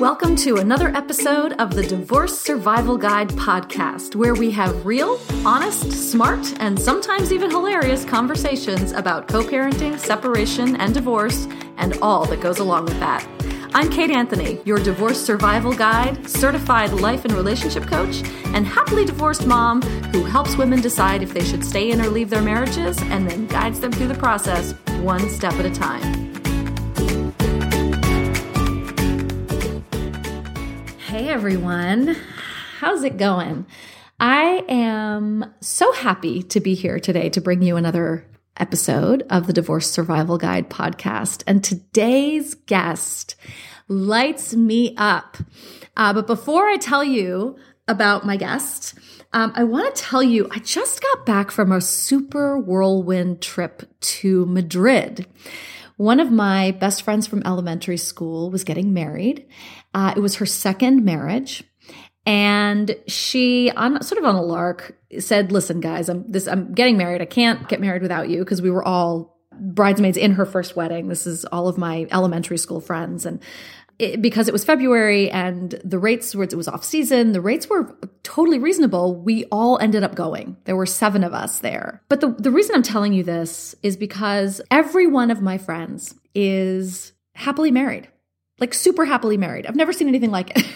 Welcome to another episode of the Divorce Survival Guide podcast, where we have real, honest, smart, and sometimes even hilarious conversations about co parenting, separation, and divorce, and all that goes along with that. I'm Kate Anthony, your divorce survival guide, certified life and relationship coach, and happily divorced mom who helps women decide if they should stay in or leave their marriages and then guides them through the process one step at a time. Hey everyone, how's it going? I am so happy to be here today to bring you another episode of the Divorce Survival Guide podcast. And today's guest lights me up. Uh, but before I tell you about my guest, um, I want to tell you I just got back from a super whirlwind trip to Madrid. One of my best friends from elementary school was getting married. Uh, it was her second marriage. And she, on sort of on a lark, said, "Listen, guys, I'm this. I'm getting married. I can't get married without you because we were all bridesmaids in her first wedding. This is all of my elementary school friends, and it, because it was February and the rates were, it was off season, the rates were totally reasonable. We all ended up going. There were seven of us there. But the, the reason I'm telling you this is because every one of my friends is happily married, like super happily married. I've never seen anything like it.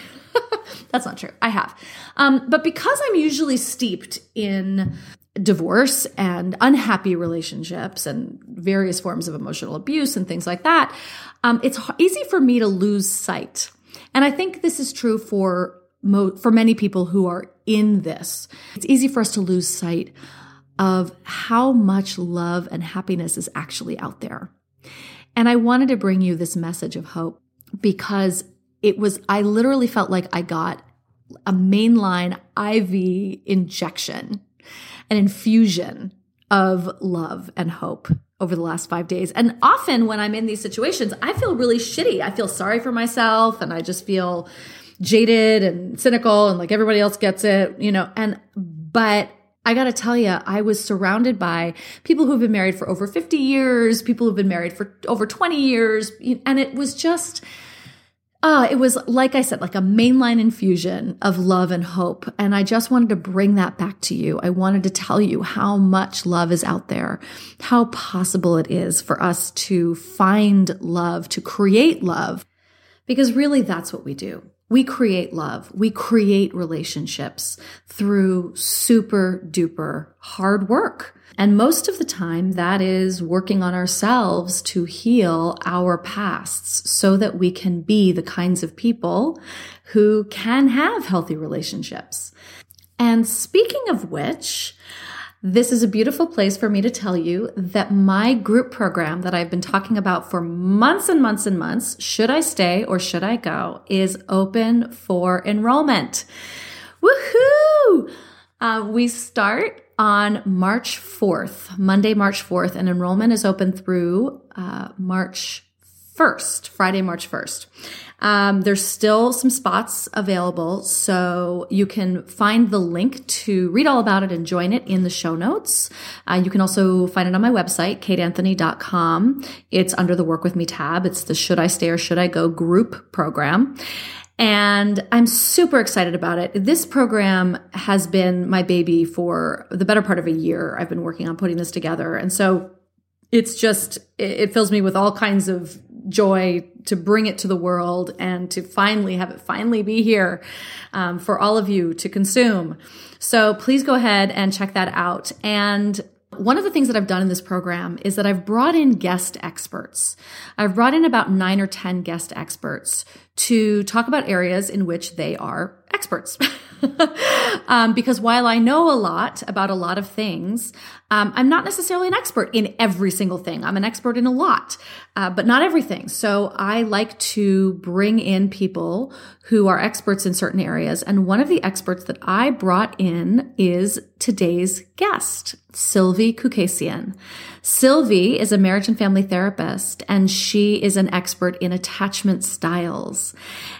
That's not true. I have. Um, but because I'm usually steeped in divorce and unhappy relationships and various forms of emotional abuse and things like that, um, it's easy for me to lose sight. And I think this is true for mo- for many people who are in this. It's easy for us to lose sight of how much love and happiness is actually out there. And I wanted to bring you this message of hope because it was, I literally felt like I got a mainline IV injection, an infusion of love and hope over the last five days. And often when I'm in these situations, I feel really shitty. I feel sorry for myself and I just feel jaded and cynical and like everybody else gets it, you know, and, but I got to tell you, I was surrounded by people who've been married for over 50 years, people who've been married for over 20 years. And it was just, uh, it was, like I said, like a mainline infusion of love and hope. And I just wanted to bring that back to you. I wanted to tell you how much love is out there, how possible it is for us to find love, to create love, because really that's what we do. We create love. We create relationships through super duper hard work. And most of the time, that is working on ourselves to heal our pasts so that we can be the kinds of people who can have healthy relationships. And speaking of which, this is a beautiful place for me to tell you that my group program that I've been talking about for months and months and months, Should I Stay or Should I Go, is open for enrollment. Woohoo! Uh, we start on March 4th, Monday, March 4th, and enrollment is open through uh, March 1st, Friday, March 1st. Um, there's still some spots available, so you can find the link to read all about it and join it in the show notes. Uh, you can also find it on my website, kateanthony.com. It's under the Work With Me tab. It's the Should I Stay or Should I Go group program. And I'm super excited about it. This program has been my baby for the better part of a year. I've been working on putting this together. And so it's just, it fills me with all kinds of joy to bring it to the world and to finally have it finally be here um, for all of you to consume. So please go ahead and check that out. And one of the things that I've done in this program is that I've brought in guest experts. I've brought in about nine or 10 guest experts to talk about areas in which they are experts. um, because while I know a lot about a lot of things, um, I'm not necessarily an expert in every single thing. I'm an expert in a lot, uh, but not everything. So I like to bring in people who are experts in certain areas. And one of the experts that I brought in is today's guest, Silvy Khoucasian. Silvy is a marriage and family therapist, and she is an expert in attachment styles.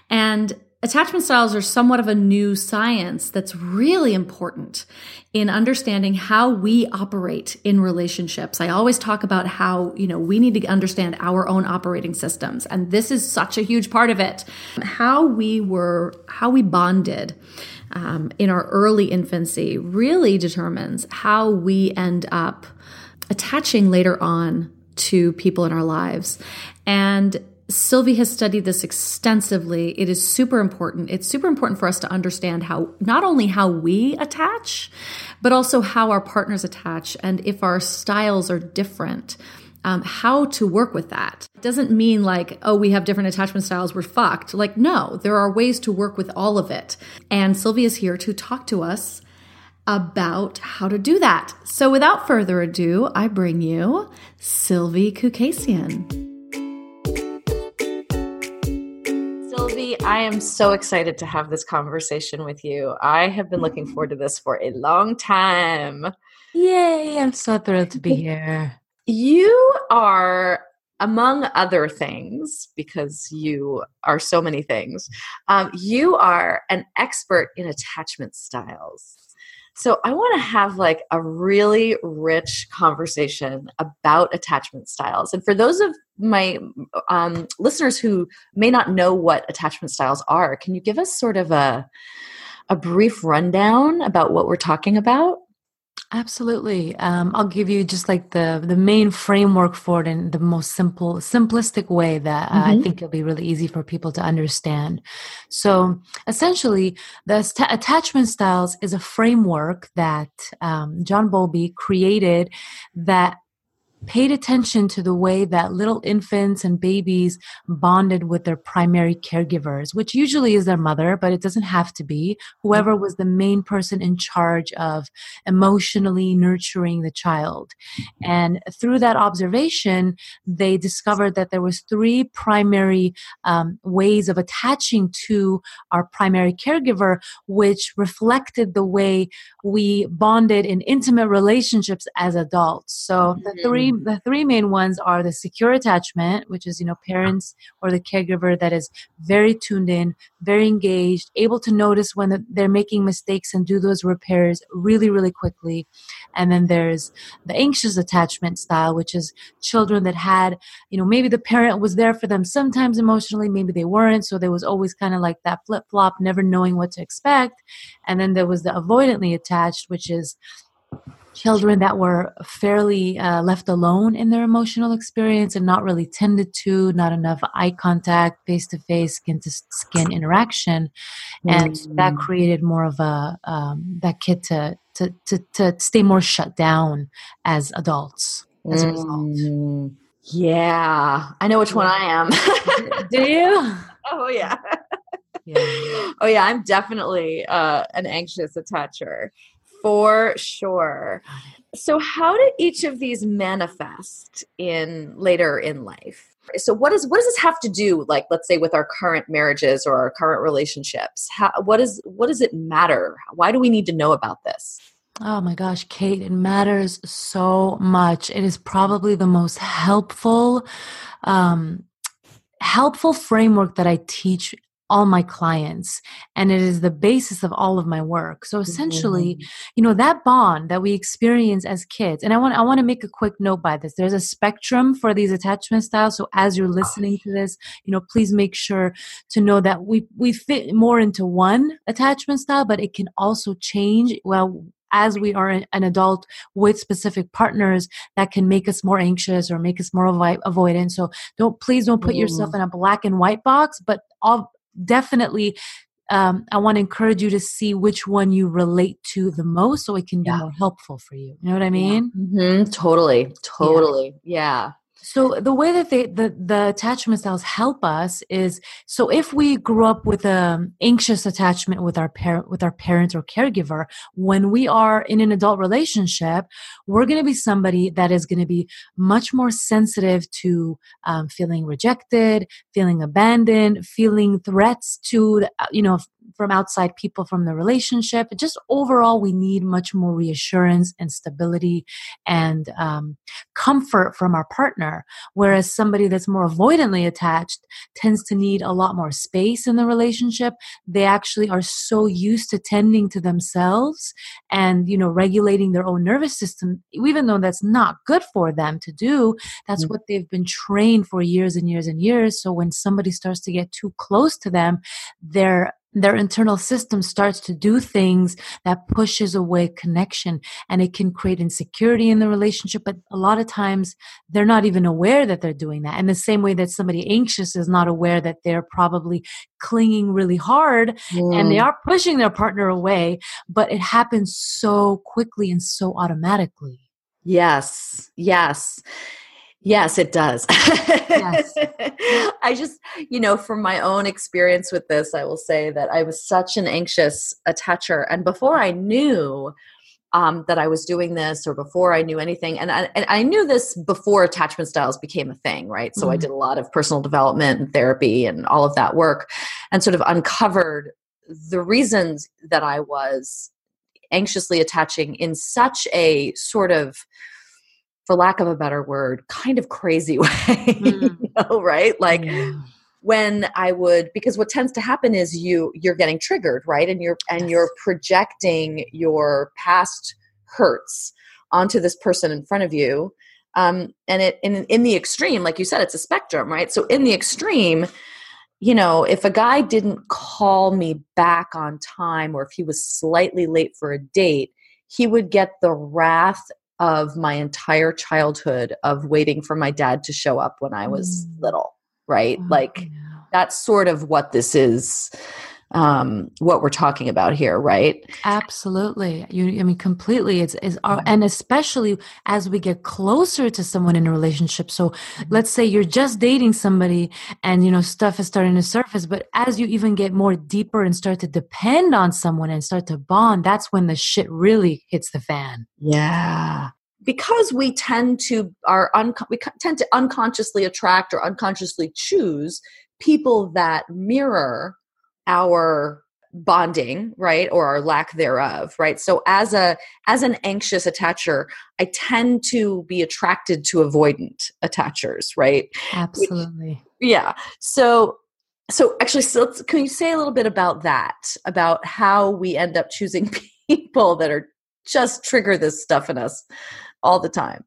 And attachment styles are somewhat of a new science that's really important in understanding how we operate in relationships. I always talk about how, you know, we need to understand our own operating systems. And this is such a huge part of it. How we were, how we bonded. Um, in our early infancy really determines how we end up attaching later on to people in our lives. And Silvy has studied this extensively. It is super important. It's super important for us to understand how, not only how we attach, but also how our partners attach. And if our styles are different, um, how to work with that. It doesn't mean like, oh, we have different attachment styles, we're fucked. Like, no, there are ways to work with all of it. And Silvy is here to talk to us about how to do that. So without further ado, I bring you Silvy Khoucasian. I am so excited to have this conversation with you. I have been looking forward to this for a long time. Yay, I'm so thrilled to be here. You are, among other things, because you are so many things, um, you are an expert in attachment styles. So I want to have like a really rich conversation about attachment styles. And for those of my um, listeners who may not know what attachment styles are, can you give us sort of a a brief rundown about what we're talking about? Absolutely. Um, I'll give you just like the the main framework for it in the most simple, simplistic way that uh, mm-hmm. I think it'll be really easy for people to understand. So, essentially, the attachment styles is a framework that um, John Bowlby created that paid attention to the way that little infants and babies bonded with their primary caregivers, which usually is their mother, but it doesn't have to be. Whoever was the main person in charge of emotionally nurturing the child. And through that observation, they discovered that there was three primary um, ways of attaching to our primary caregiver, which reflected the way we bonded in intimate relationships as adults. So the three the three main ones are the secure attachment, which is you know parents or the caregiver that is very tuned in, very engaged, able to notice when they're making mistakes and do those repairs really really quickly. And then there's the anxious attachment style, which is children that had you know maybe the parent was there for them sometimes emotionally, maybe they weren't, so there was always kind of like that flip flop, never knowing what to expect. And then there was the avoidantly attached, which is children that were fairly uh, left alone in their emotional experience and not really tended to, not enough eye contact, face to face, skin to skin interaction, and mm. that created more of a um, that kid to, to to to stay more shut down as adults as mm. a result. Mm. Yeah, I know which one I am. Do you? Oh yeah. yeah. Oh yeah, I'm definitely uh, an anxious attacher. For sure. So, how do each of these manifest in later in life? So, what is what does this have to do, like let's say, with our current marriages or our current relationships? How, what is what does it matter? Why do we need to know about this? Oh my gosh, Kate, it matters so much. It is probably the most helpful, um, helpful framework that I teach all my clients and it is the basis of all of my work so essentially mm-hmm. you know that bond that we experience as kids and i want i want to make a quick note by this there's a spectrum for these attachment styles so as you're listening to this you know please make sure to know that we we fit more into one attachment style but it can also change well as we are an adult with specific partners that can make us more anxious or make us more avoid- avoidant. So don't please don't put mm. yourself in a black and white box, but all definitely um, I want to encourage you to see which one you relate to the most so it can be yeah. more helpful for you. You know what I mean? Yeah. Mm-hmm. Totally. Totally. yeah. yeah. So the way that they the, the attachment styles help us is so if we grew up with an anxious attachment with our parent with our parent or caregiver, when we are in an adult relationship, we're going to be somebody that is going to be much more sensitive to um, feeling rejected, feeling abandoned, feeling threats to you know from outside people from the relationship. Just overall we need much more reassurance and stability and um, comfort from our partner. Whereas somebody that's more avoidantly attached tends to need a lot more space in the relationship. They actually are so used to tending to themselves and you know regulating their own nervous system even though that's not good for them to do that's mm-hmm. what they've been trained for years and years and years. So when somebody starts to get too close to them their their internal system starts to do things that pushes away connection and it can create insecurity in the relationship but a lot of times they're not even aware that they're doing that. And the same way that somebody anxious is not aware that they're probably clinging really hard mm. and they are pushing their partner away but it happens so quickly and so automatically. Yes yes Yes, it does. Yes. I just, you know, from my own experience with this, I will say that I was such an anxious attacher. And before I knew um, that I was doing this or before I knew anything, and I, and I knew this before attachment styles became a thing, right? So mm-hmm. I did a lot of personal development and therapy and all of that work and sort of uncovered the reasons that I was anxiously attaching in such a sort of for lack of a better word, kind of crazy way, mm. you know, right? Like yeah. when I would because what tends to happen is you you're getting triggered, right? And you're and yes. you're projecting your past hurts onto this person in front of you. Um, and it in in the extreme, like you said, it's a spectrum, right? So in the extreme, you know, if a guy didn't call me back on time or if he was slightly late for a date, he would get the wrath of my entire childhood of waiting for my dad to show up when I was mm. little, right? Oh, like yeah. that's sort of what this is um what we're talking about here right? Absolutely. You i mean completely. It's is our, and especially as we get closer to someone in a relationship. So mm-hmm. let's say you're just dating somebody and you know stuff is starting to surface but as you even get more deeper and start to depend on someone and start to bond that's when the shit really hits the fan. Yeah. Because we tend to are un- we tend to unconsciously attract or unconsciously choose people that mirror our bonding right or our lack thereof right? So as a as an anxious attacher i tend to be attracted to avoidant attachers right? Absolutely. Which, yeah. So so actually so can you say a little bit about that about how we end up choosing people that are just trigger this stuff in us all the time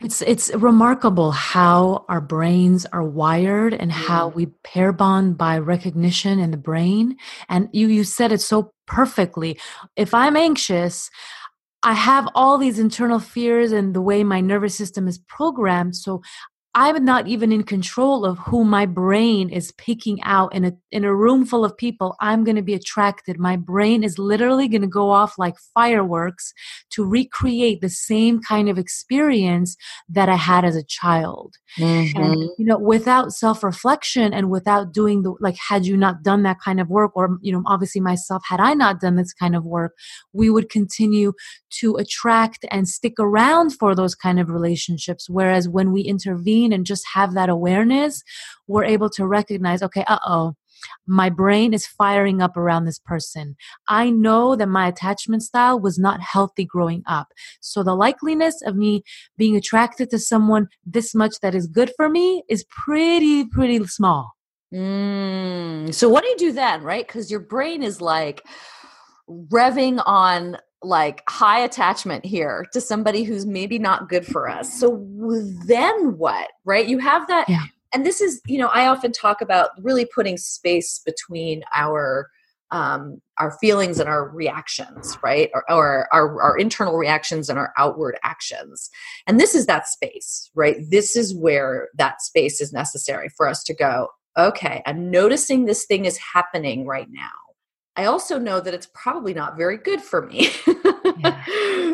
it's it's remarkable how our brains are wired and how mm. we pair bond by recognition in the brain. And you you said it so perfectly. If I'm anxious, I have all these internal fears and the way my nervous system is programmed. So I'm not even in control of who my brain is picking out in a in a room full of people. I'm going to be attracted. My brain is literally going to go off like fireworks to recreate the same kind of experience that I had as a child. Mm-hmm. And you know, without self-reflection and without doing the like had you not done that kind of work or you know, obviously myself had I not done this kind of work, we would continue to attract and stick around for those kind of relationships whereas when we intervene and just have that awareness, we're able to recognize, okay, uh oh, my brain is firing up around this person. I know that my attachment style was not healthy growing up. So the likeliness of me being attracted to someone this much that is good for me is pretty, pretty small. Mm, so what do you do then, right? Because your brain is like revving on like high attachment here to somebody who's maybe not good for us. So then what? Right? You have that yeah. and this is, you know, I often talk about really putting space between our um, our feelings and our reactions, right? Or, or our, our internal reactions and our outward actions. And this is that space, right? This is where that space is necessary for us to go, okay, I'm noticing this thing is happening right now I also know that it's probably not very good for me. yeah.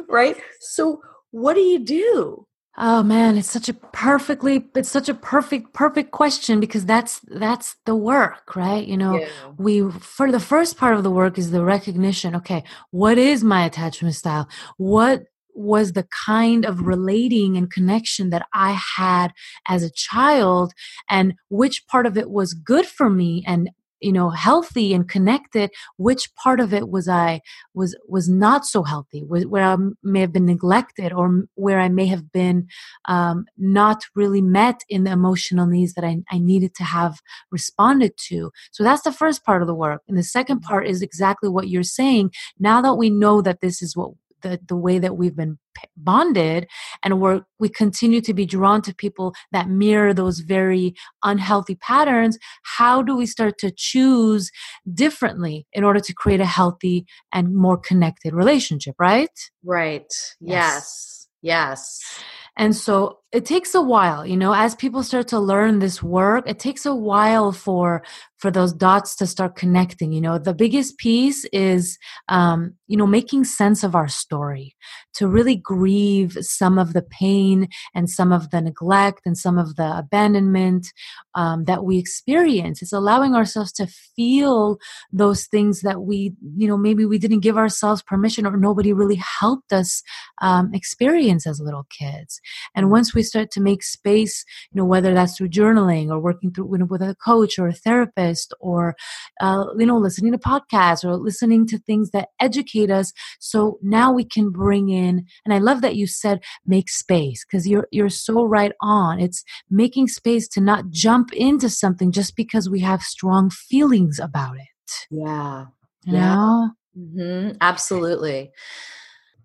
Right? So what do you do? Oh man, it's such a perfectly it's such a perfect perfect question because that's that's the work, right? You know, yeah. we for the first part of the work is the recognition, okay, what is my attachment style? What was the kind of relating and connection that I had as a child and which part of it was good for me and you know healthy and connected which part of it was i was was not so healthy where i may have been neglected or where i may have been um, not really met in the emotional needs that I, I needed to have responded to. So that's the first part of the work. And the second part is exactly what you're saying. Now that we know that this is what the, the way that we've been bonded and we're we continue to be drawn to people that mirror those very unhealthy patterns how do we start to choose differently in order to create a healthy and more connected relationship right? Right. Yes. Yes, yes. and so it takes a while you know as people start to learn this work it takes a while for for those dots to start connecting you know. The biggest piece is um, you know making sense of our story to really grieve some of the pain and some of the neglect and some of the abandonment um, that we experience. It's allowing ourselves to feel those things that we you know maybe we didn't give ourselves permission or nobody really helped us um, experience as little kids. And once we start to make space you know whether that's through journaling or working through with a coach or a therapist or uh, you know listening to podcasts or listening to things that educate us. So now we can bring in and i love that you said make space because you're you're so right on. It's making space to not jump into something just because we have strong feelings about it. Yeah. You yeah. know mm-hmm. absolutely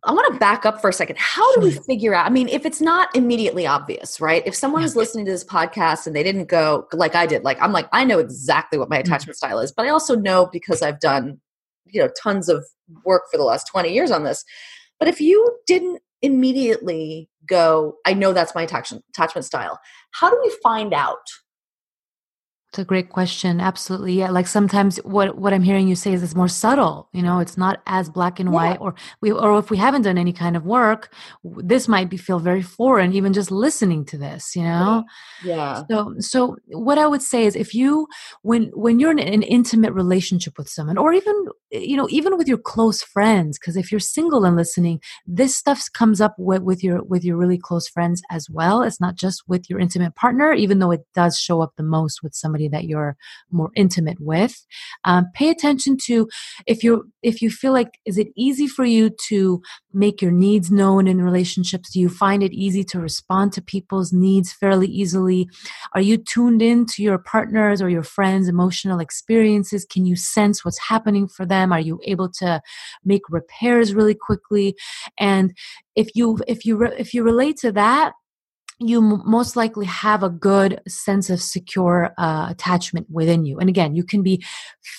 I want to back up for a second. How do we figure out? I mean, if it's not immediately obvious, right? If someone is listening to this podcast and they didn't go like I did, like I'm like, I know exactly what my mm-hmm. attachment style is, but I also know because I've done, you know, tons of work for the last 20 years on this. But if you didn't immediately go, I know that's my attachment attachment style, how do we find out? It's a great question. Absolutely. Yeah. Like sometimes what, what I'm hearing you say is it's more subtle. You know, it's not as black and yeah. white or we, or if we haven't done any kind of work, this might be feel very foreign, even just listening to this, you know? Yeah. So, so what I would say is if you, when, when you're in an intimate relationship with someone or even, you know, even with your close friends, because if you're single and listening, this stuff comes up with, with your, with your really close friends as well. It's not just with your intimate partner, even though it does show up the most with somebody somebody that you're more intimate with um, pay attention to if you if you feel like is it easy for you to make your needs known in relationships? Do you find it easy to respond to people's needs fairly easily? Are you tuned in to your partners or your friends emotional experiences? Can you sense what's happening for them? Are you able to make repairs really quickly? And if you if you re- if you relate to that you most likely have a good sense of secure uh, attachment within you. And again, you can be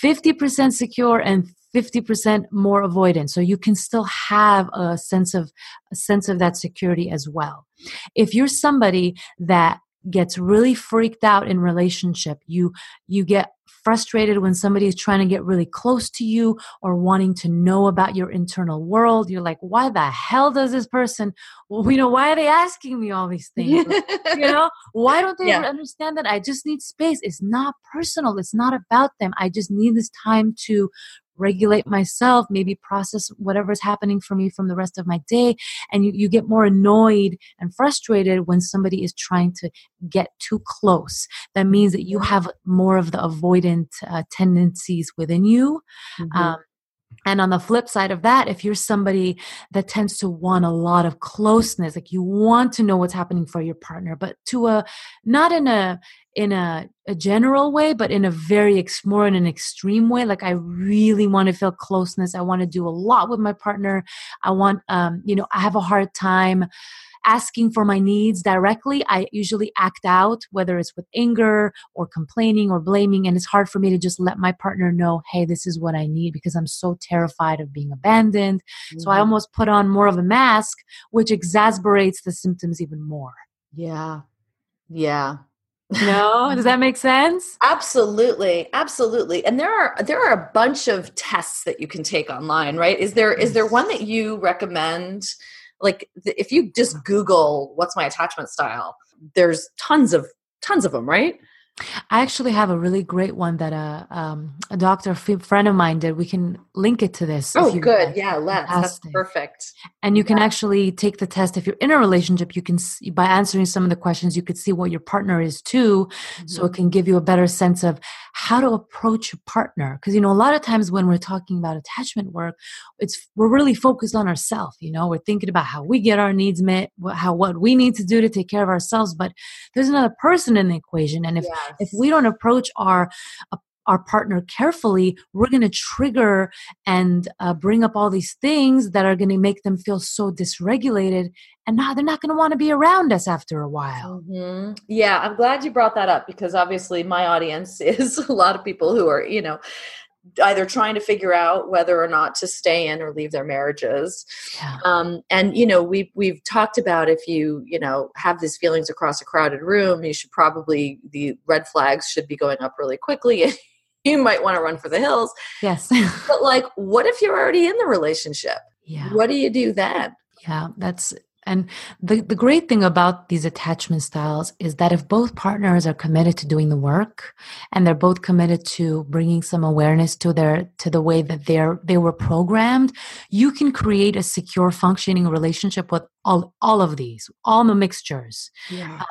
50% secure and 50% more avoidant. So you can still have a sense of a sense of that security as well. If you're somebody that gets really freaked out in relationship, you you get frustrated when somebody is trying to get really close to you or wanting to know about your internal world. You're like, why the hell does this person, well, you know, why are they asking me all these things? you know, why don't they yeah. understand that I just need space? It's not personal. It's not about them. I just need this time to regulate myself, maybe process whatever's happening for me from the rest of my day. And you, you get more annoyed and frustrated when somebody is trying to get too close. That means that you have more of the avoidant uh, tendencies within you. Mm-hmm. Um, and on the flip side of that, if you're somebody that tends to want a lot of closeness, like you want to know what's happening for your partner, but to a not in a in a, a general way, but in a very ex- more in an extreme way. Like I really want to feel closeness. I want to do a lot with my partner. I want, um, you know, I have a hard time asking for my needs directly, I usually act out, whether it's with anger or complaining or blaming. And it's hard for me to just let my partner know, hey, this is what I need because I'm so terrified of being abandoned. Mm-hmm. So I mm-hmm. almost put on more of a mask, which exacerbates the symptoms even more. Yeah. Yeah. no does that make sense absolutely absolutely and there are there are a bunch of tests that you can take online right is there is there one that you recommend like if you just google what's my attachment style there's tons of tons of them right I actually have a really great one that a um, a doctor a friend of mine did. We can link it to this. Oh, good. Like. Yeah, let's. That's perfect. And you can actually take the test if you're in a relationship. You can see, by answering some of the questions, you could see what your partner is too, mm-hmm. so it can give you a better sense of how to approach a partner. Because you know, a lot of times when we're talking about attachment work, it's we're really focused on ourselves. You know, we're thinking about how we get our needs met, how what we need to do to take care of ourselves. But there's another person in the equation, and if yeah if we don't approach our uh, our partner carefully, we're going to trigger and uh, bring up all these things that are going to make them feel so dysregulated. And now they're not going to want to be around us after a while. Mm-hmm. Yeah, I'm glad you brought that up because obviously my audience is a lot of people who are, you know, either trying to figure out whether or not to stay in or leave their marriages. Yeah. um, and you know we've we've talked about if you you know have these feelings across a crowded room you should probably the red flags should be going up really quickly you might want to run for the hills. Yes. But like what if you're already in the relationship? Yeah. What do you do then? Yeah that's and the, the great thing about these attachment styles is that if both partners are committed to doing the work and they're both committed to bringing some awareness to their to the way that they're they were programmed, you can create a secure functioning relationship with all all of these, all the mixtures. Yeah. Um,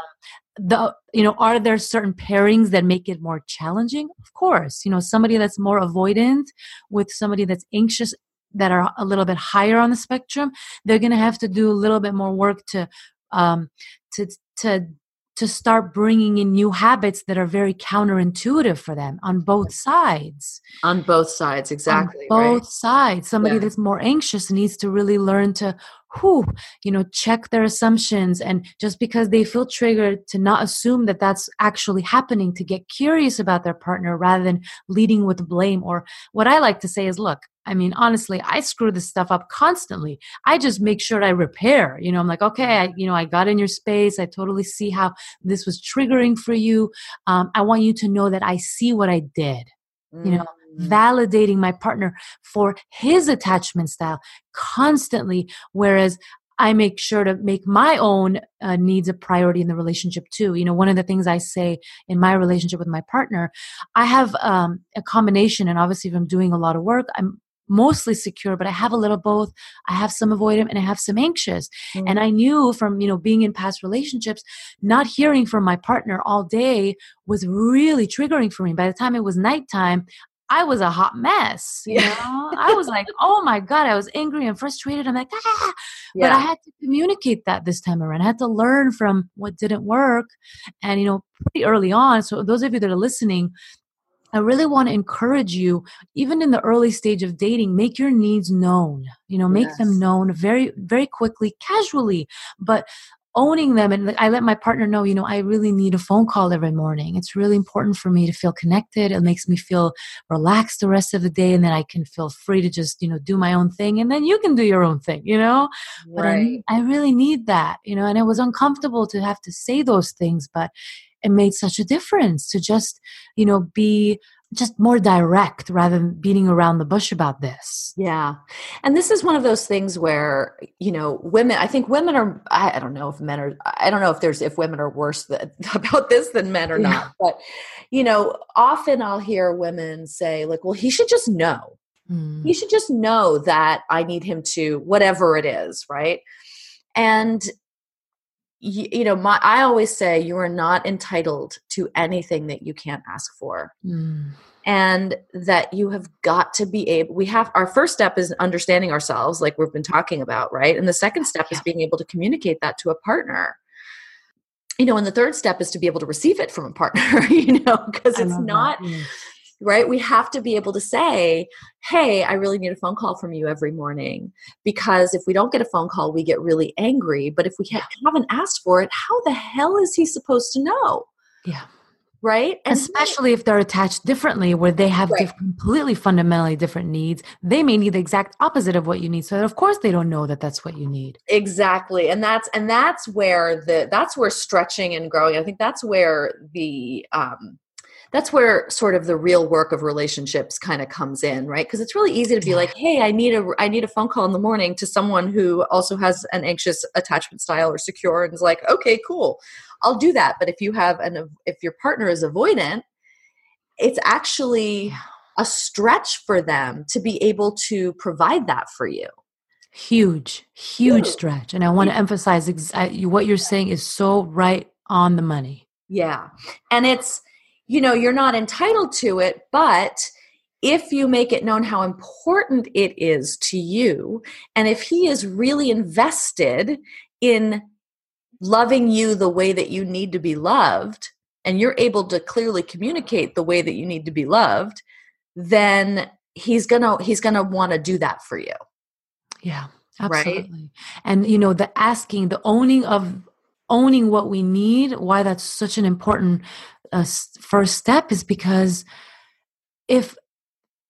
the you know are there certain pairings that make it more challenging of course you know somebody that's more avoidant with somebody that's anxious that are a little bit higher on the spectrum, they're going to have to do a little bit more work to um, to to to start bringing in new habits that are very counterintuitive for them on both sides. On both sides, exactly. On both right? sides. Somebody yeah. that's more anxious needs to really learn to who you know check their assumptions and just because they feel triggered to not assume that that's actually happening to get curious about their partner rather than leading with blame or what i like to say is look i mean honestly i screw this stuff up constantly i just make sure i repair you know i'm like okay I, you know i got in your space i totally see how this was triggering for you um, i want you to know that i see what i did mm. you know Mm-hmm. validating my partner for his attachment style constantly whereas I make sure to make my own uh, needs a priority in the relationship too. You know, one of the things I say in my relationship with my partner, I have um, a combination, and obviously, if I'm doing a lot of work, I'm mostly secure, but I have a little both. I have some avoidant and I have some anxious. Mm. And I knew from, you know, being in past relationships, not hearing from my partner all day was really triggering for me. By the time it was nighttime, I was a hot mess. You yeah. know, I was like, oh my God, I was angry and frustrated. I'm like, ah, yeah. but I had to communicate that this time around. I had to learn from what didn't work. And, you know, pretty early on. So, those of you that are listening, I really want to encourage you, even in the early stage of dating, make your needs known. You know, make yes. them known very, very quickly, casually, but owning them and i let my partner know you know i really need a phone call every morning it's really important for me to feel connected it makes me feel relaxed the rest of the day and then i can feel free to just you know do my own thing and then you can do your own thing you know right. but I, I really need that you know and it was uncomfortable to have to say those things but it made such a difference to just you know be just more direct rather than beating around the bush about this. Yeah. And this is one of those things where, you know, women, I think women are, I, I don't know if men are, I don't know if there's, if women are worse than, about this than men or yeah. not. But, you know, often I'll hear women say, like, well, he should just know. Mm. He should just know that I need him to, whatever it is, right? And you, you, know my i always say you are not entitled to anything that you can't ask for. Mm. and that you have got to be able we have our first step is understanding ourselves like we've been talking about right? And the second step yeah. is being able to communicate that to a partner. You know and the third step is to be able to receive it from a partner you know because it's not mm right? We have to be able to say, hey, I really need a phone call from you every morning. Because if we don't get a phone call, we get really angry. But if we haven't asked for it, how the hell is he supposed to know? Yeah. Right. And Especially if they're attached differently, where they have right. completely fundamentally different needs. They may need the exact opposite of what you need. So, of course, they don't know that that's what you need. Exactly. And that's, and that's where the, that's where stretching and growing, I think that's where the, um, that's where sort of the real work of relationships kind of comes in right? Because it's really easy to be like hey i need a i need a phone call in the morning to someone who also has an anxious attachment style or secure and is like okay cool. I'll do that. But if you have an if your partner is avoidant it's actually a stretch for them to be able to provide that for you. Huge huge stretch and i want to emphasize ex- what you're saying is so right on the money. Yeah and it's you know you're not entitled to it but if you make it known how important it is to you and if he is really invested in loving you the way that you need to be loved and you're able to clearly communicate the way that you need to be loved then he's gonna he's gonna want to do that for you yeah, absolutely. Right? And you know, the asking, the owning of owning what we need, why that's such an important uh, first step is because if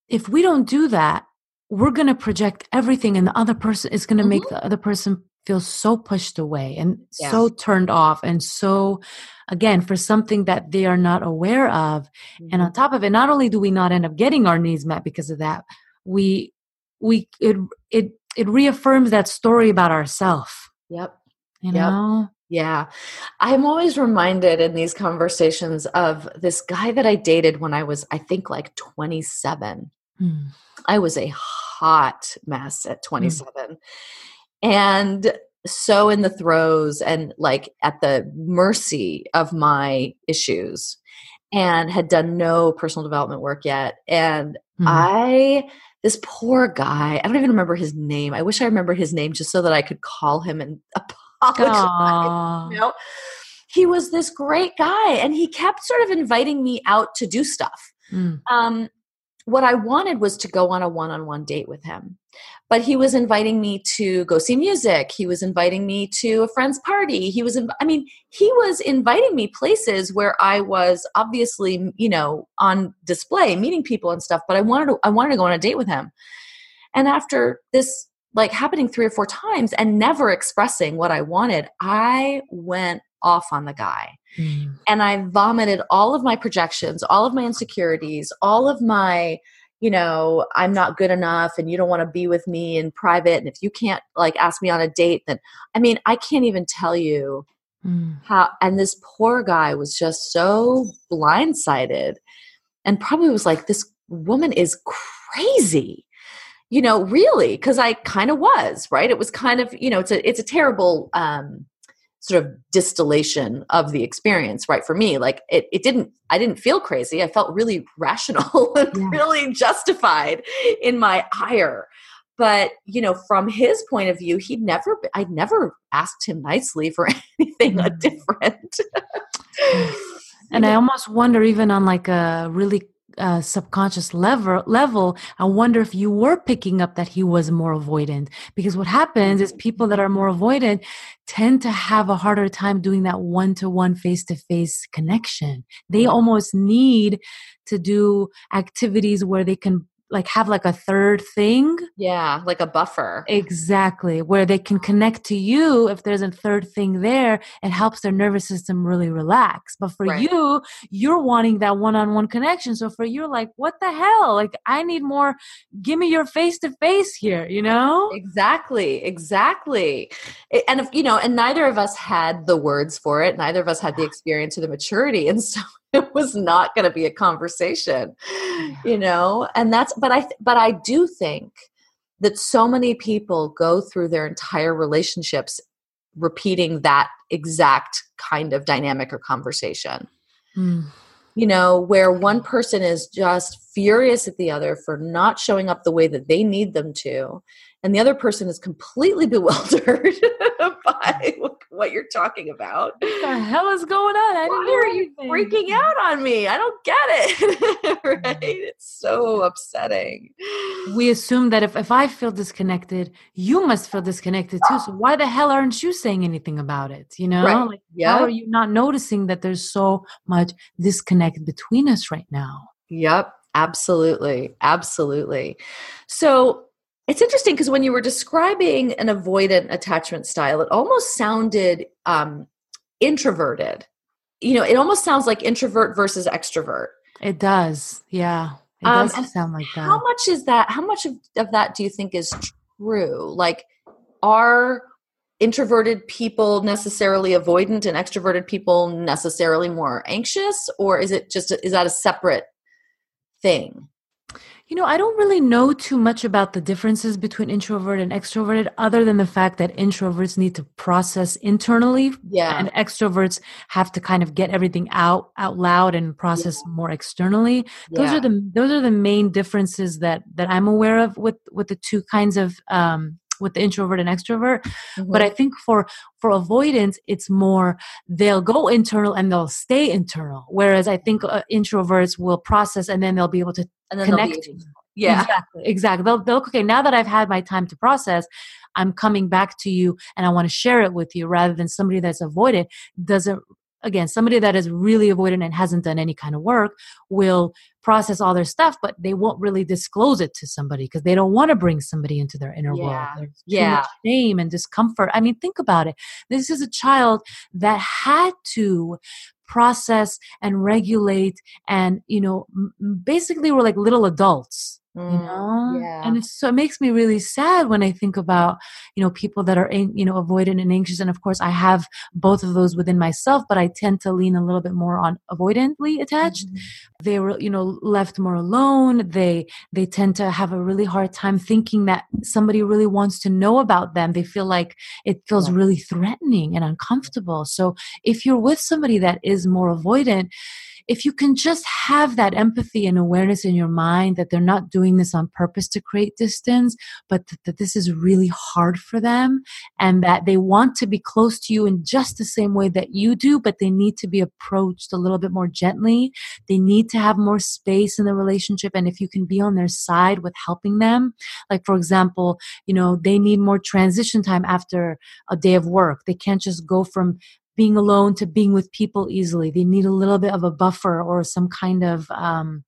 if we don't do that, we're going to project everything and the other person is going to mm-hmm. make the other person feel so pushed away and yeah. so turned off and so again for something that they are not aware of mm-hmm. and on mm-hmm. top of it not only do we not end up getting our needs met because of that we we it it it reaffirms that story about ourselves. Yep. You know? Yeah. I'm always reminded in these conversations of this guy that I dated when I was, I think, like 27. Hmm. I was a hot mess at 27. Hmm. And so in the throes and like at the mercy of my issues and had done no personal development work yet. And hmm. I this poor guy, I don't even remember his name. I wish I remember his name just so that I could call him and apologize. You know? He was this great guy and he kept sort of inviting me out to do stuff. Mm. Um, what I wanted was to go on a one on one date with him. But he was inviting me to go see music. He was inviting me to a friend's party. He was, I mean, he was inviting me places where I was obviously, you know, on display, meeting people and stuff. But I wanted to, I wanted to go on a date with him. And after this, like happening three or four times and never expressing what I wanted, I went off on the guy. Mm. And I vomited all of my projections, all of my insecurities, all of my, you know, I'm not good enough and you don't want to be with me in private. And if you can't like ask me on a date, then I mean, I can't even tell you mm. how. And this poor guy was just so blindsided and probably was like, this woman is crazy you know really because i kind of was right? It was kind of you know it's a it's a terrible um sort of distillation of the experience right for me like it, it didn't i didn't feel crazy i felt really rational and yeah. really justified in my ire. But you know from his point of view he'd never i'd never asked him nicely for anything mm-hmm. different. And i almost wonder even on like a really uh, subconscious level level i wonder if you were picking up that he was more avoidant. Because what happens is people that are more avoidant tend to have a harder time doing that one-to-one face-to-face connection. They almost need to do activities where they can like have like a third thing. Yeah, like a buffer. Exactly. Where they can connect to you if there's a third thing there, it helps their nervous system really relax. But for right. you, you're wanting that one-on-one connection. So for you like what the hell? Like I need more give me your face to face here, you know? Exactly. Exactly. And if you know, and neither of us had the words for it. Neither of us had the experience or the maturity. And so it was not going to be a conversation you know? And that's but i but i do think that so many people go through their entire relationships repeating that exact kind of dynamic or conversation. Mm. you know where one person is just furious at the other for not showing up the way that they need them to and the other person is completely bewildered by what you're talking about. What the hell is going on? I didn't Why are you freaking out on me? I don't get it. right? It's so upsetting. We assume that if, if I feel disconnected, you must feel disconnected too. So why the hell aren't you saying anything about it? You know? Right. Like, yep. How are you not noticing that there's so much disconnect between us right now? Yep. Absolutely. Absolutely. So it's interesting because when you were describing an avoidant attachment style, it almost sounded um, introverted. You know, it almost sounds like introvert versus extrovert. It does. Yeah. It um, does sound like that. How much is that? How much of, of that do you think is true? Like, are introverted people necessarily avoidant and extroverted people necessarily more anxious? Or is it just, is that a separate thing? You know, I don't really know too much about the differences between introvert and extroverted, other than the fact that introverts need to process internally, yeah, and extroverts have to kind of get everything out out loud and process yeah. more externally. Those yeah. are the those are the main differences that that I'm aware of with with the two kinds of um, with the introvert and extrovert mm-hmm. but i think for for avoidance it's more they'll go internal and they'll stay internal whereas i think uh, introverts will process and then they'll be able to connect yeah exactly exactly they'll, they'll okay now that i've had my time to process i'm coming back to you and i want to share it with you rather than somebody that's avoided doesn't again somebody that is really avoidant and hasn't done any kind of work will process all their stuff but they won't really disclose it to somebody because they don't want to bring somebody into their inner yeah. world There's yeah. shame and discomfort. I mean think about it. This is a child that had to process and regulate and you know basically we're like little adults you know yeah. and so it makes me really sad when i think about you know people that are you know avoidant and anxious and of course i have both of those within myself but i tend to lean a little bit more on avoidantly attached mm-hmm. they were you know left more alone they they tend to have a really hard time thinking that somebody really wants to know about them they feel like it feels yeah. really threatening and uncomfortable so if you're with somebody that is more avoidant if you can just have that empathy and awareness in your mind that they're not doing this on purpose to create distance, but th- that this is really hard for them and that they want to be close to you in just the same way that you do, but they need to be approached a little bit more gently. They need to have more space in the relationship. And if you can be on their side with helping them, like for example, you know, they need more transition time after a day of work. They can't just go from being alone to being with people easily. They need a little bit of a buffer or some kind of, um,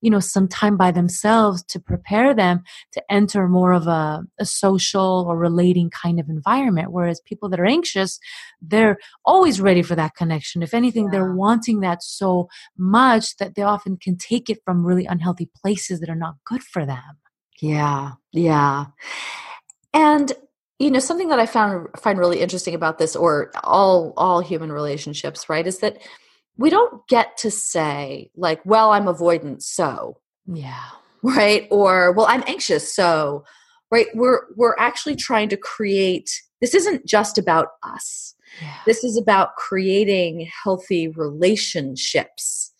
you know, some time by themselves to prepare them to enter more of a, a social or relating kind of environment. Whereas people that are anxious, they're always ready for that connection. If anything, yeah. they're wanting that so much that they often can take it from really unhealthy places that are not good for them. Yeah, yeah. And you know something that i found find really interesting about this or all all human relationships right is that we don't get to say like well i'm avoidant so yeah. right? Or well i'm anxious so right? We're we're actually trying to create this isn't just about us. Yeah. this is about creating healthy relationships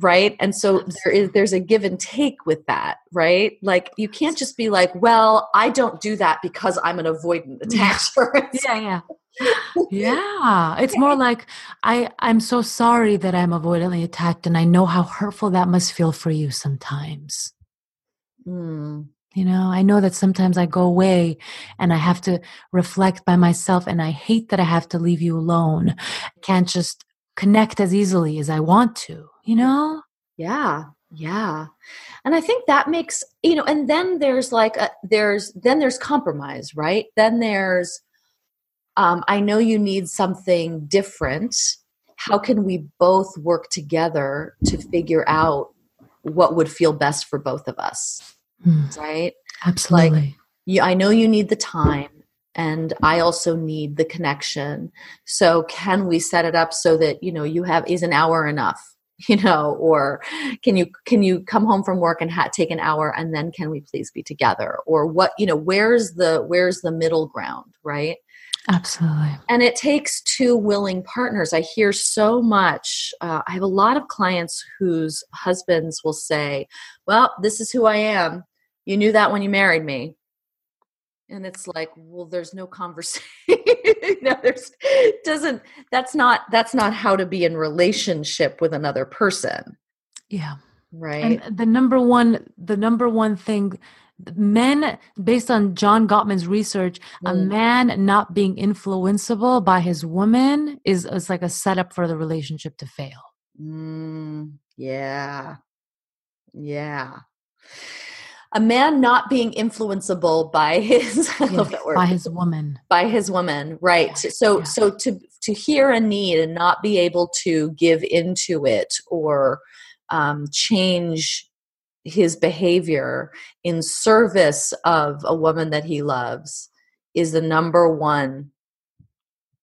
right? And so there is there's a give and take with that right? Like you can't just be like well i don't do that because i'm an avoidant attacher yeah yeah. Yeah. It's more like i i'm so sorry that i'm avoidantly attached and i know how hurtful that must feel for you sometimes. Mm. you know i know that sometimes i go away and i have to reflect by myself and i hate that i have to leave you alone. I can't just connect as easily as i want to you know? Yeah. Yeah. And I think that makes, you know, and then there's like a, there's then there's compromise, right? Then there's um I know you need something different. How can we both work together to figure out what would feel best for both of us? Mm. Right? Absolutely. Like, you, I know you need the time and I also need the connection. So can we set it up so that, you know, you have is an hour enough? you know or can you can you come home from work and ha- take an hour and then can we please be together? Or what you know where's the where's the middle ground right? Absolutely. And it takes two willing partners. I hear so much uh, i have a lot of clients whose husbands will say well this is who i am. You knew that when you married me and it's like well there's no conversation no there's doesn't that's not that's not how to be in relationship with another person. Yeah. Right? and the number one the number one thing men based on john gottman's research mm. a man not being influenceable by his woman is, is like a setup for the relationship to fail. Mm, yeah. Yeah a man not being influenceable by his by his woman by his woman right yeah. so yeah. so to to hear a need and not be able to give into it or um, change his behavior in service of a woman that he loves is the number one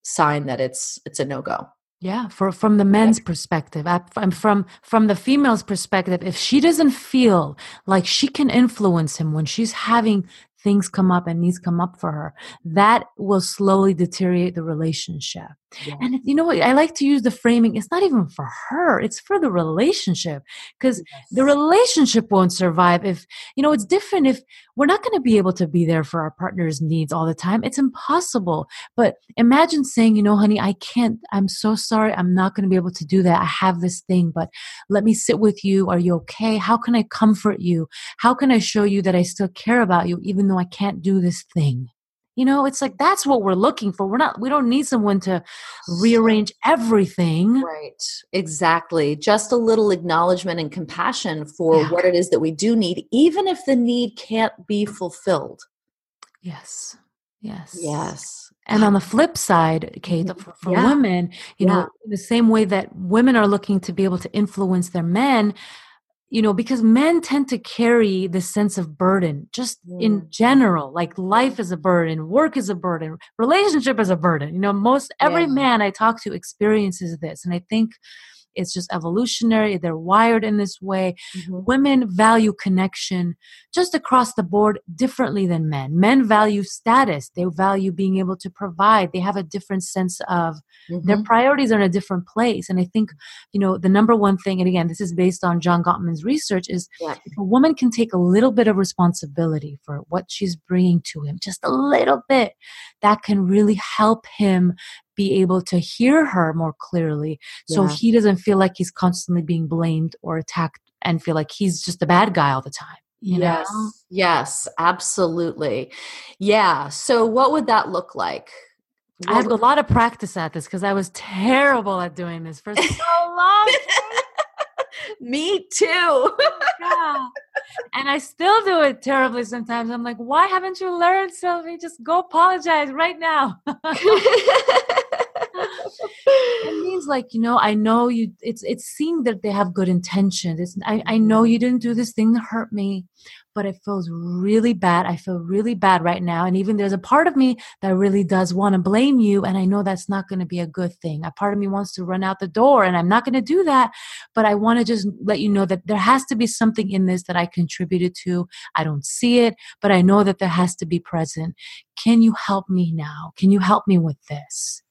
sign that it's it's a no-go yeah for from the men's perspective i'm from from the female's perspective if she doesn't feel like she can influence him when she's having things come up and needs come up for her that will slowly deteriorate the relationship yeah. and you know what i like to use the framing it's not even for her it's for the relationship because yes. the relationship won't survive if you know it's different if we're not going to be able to be there for our partner's needs all the time it's impossible but imagine saying you know honey i can't i'm so sorry i'm not going to be able to do that i have this thing but let me sit with you are you okay how can i comfort you how can i show you that i still care about you even though i can't do this thing you know, it's like that's what we're looking for. We're not, we don't need someone to rearrange everything. Right. Exactly. Just a little acknowledgement and compassion for yeah. what it is that we do need, even if the need can't be fulfilled. Yes. Yes. Yes. And on the flip side, Kate, mm-hmm. for, for yeah. women, you yeah. know, the same way that women are looking to be able to influence their men, you know because men tend to carry this sense of burden just mm. in general like life is a burden work is a burden relationship is a burden you know most every yeah. man i talk to experiences this and i think it's just evolutionary. They're wired in this way. Mm-hmm. Women value connection just across the board differently than men. Men value status. They value being able to provide. They have a different sense of mm-hmm. their priorities are in a different place. And I think, you know, the number one thing, and again, this is based on John Gottman's research, is yeah. a woman can take a little bit of responsibility for what she's bringing to him, just a little bit, that can really help him be able to hear her more clearly so yeah. he doesn't feel like he's constantly being blamed or attacked and feel like he's just a bad guy all the time yes know? yes absolutely yeah so what would that look like I have a lot of practice at this because I was terrible at doing this for so long. Me too. Oh yeah. And I still do it terribly sometimes. I'm like, why haven't you learned, Silvy? Just go apologize right now. it means like you know i know you it's it's seeing that they have good intentions. It's I, I know you didn't do this thing to hurt me but it feels really bad. I feel really bad right now. And even there's a part of me that really does want to blame you and i know that's not going to be a good thing. A part of me wants to run out the door and i'm not going to do that but i want to just let you know that there has to be something in this that i contributed to. I don't see it but i know that there has to be present. Can you help me now? Can you help me with this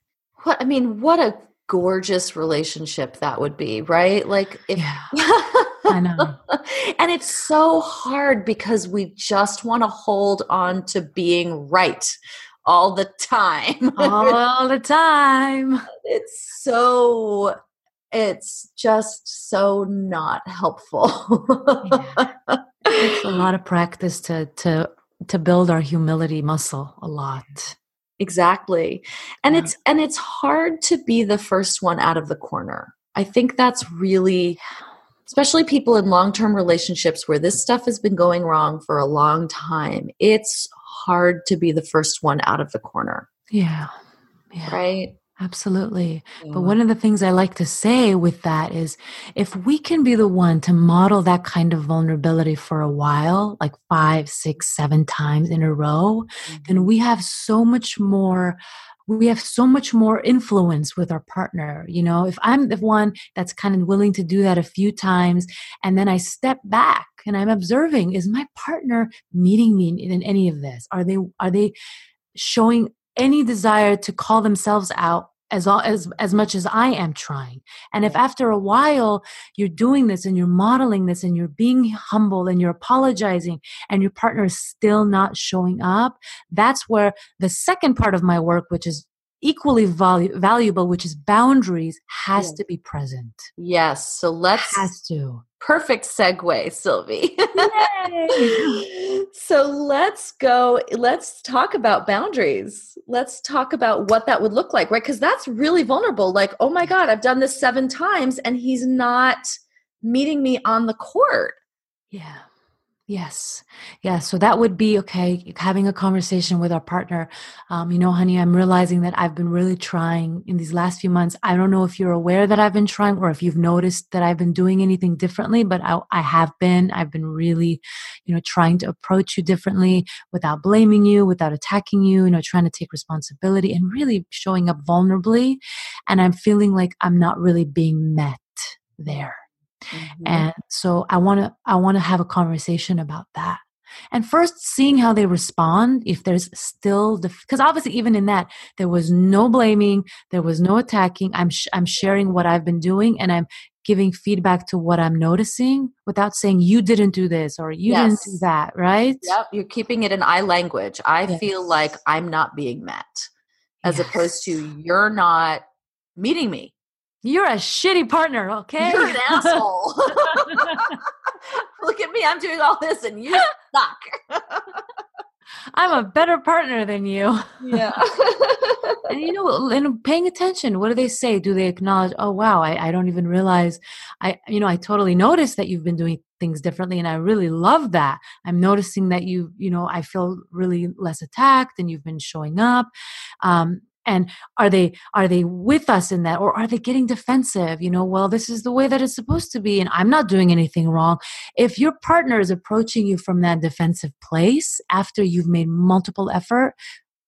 what I mean, what a gorgeous relationship that would be, right? Like if yeah, I know. and it's so hard because we just want to hold on to being right all the time. all the time. It's so it's just so not helpful. yeah. It's a lot of practice to to to build our humility muscle a lot. Exactly. And yeah. it's and it's hard to be the first one out of the corner. I think that's really especially people in long-term relationships where this stuff has been going wrong for a long time. It's hard to be the first one out of the corner. Yeah. yeah. Right? Absolutely. Yeah. But one of the things I like to say with that is if we can be the one to model that kind of vulnerability for a while, like five, six, seven times in a row, mm-hmm. then we have so much more we have so much more influence with our partner. You know, if I'm the one that's kind of willing to do that a few times and then I step back and I'm observing, is my partner meeting me in any of this? Are they, are they showing any desire to call themselves out as as as much as I am trying. And if after a while you're doing this and you're modeling this and you're being humble and you're apologizing and your partner is still not showing up, that's where the second part of my work, which is equally valu- valuable, which is boundaries, has yes. to be present. Yes. So let's has to. Perfect segue, Silvy. so let's go. Let's talk about boundaries. Let's talk about what that would look like, right? Because that's really vulnerable. Like, oh my God, I've done this seven times and he's not meeting me on the court. Yeah. Yes. Yeah. So that would be okay. Having a conversation with our partner. Um, you know, honey, I'm realizing that I've been really trying in these last few months. I don't know if you're aware that I've been trying or if you've noticed that I've been doing anything differently, but I, I have been. I've been really, you know, trying to approach you differently without blaming you, without attacking you, you know, trying to take responsibility and really showing up vulnerably. And I'm feeling like I'm not really being met there. Mm-hmm. And so I want to I want to have a conversation about that. And first seeing how they respond if there's still the because obviously even in that there was no blaming, there was no attacking. I'm sh- I'm sharing what I've been doing and I'm giving feedback to what I'm noticing without saying you didn't do this or you yes. didn't do that, right? Yep, you're keeping it in I language. I yes. feel like I'm not being met as yes. opposed to you're not meeting me you're a shitty partner, okay? You're an asshole. Look at me, I'm doing all this and you suck. I'm a better partner than you. Yeah. and you know, and paying attention, what do they say? Do they acknowledge, oh wow, I, I don't even realize I you know, I totally noticed that you've been doing things differently and I really love that. I'm noticing that you, you know, I feel really less attacked and you've been showing up. Um, and are they are they with us in that or are they getting defensive you know well this is the way that it's supposed to be and i'm not doing anything wrong if your partner is approaching you from that defensive place after you've made multiple effort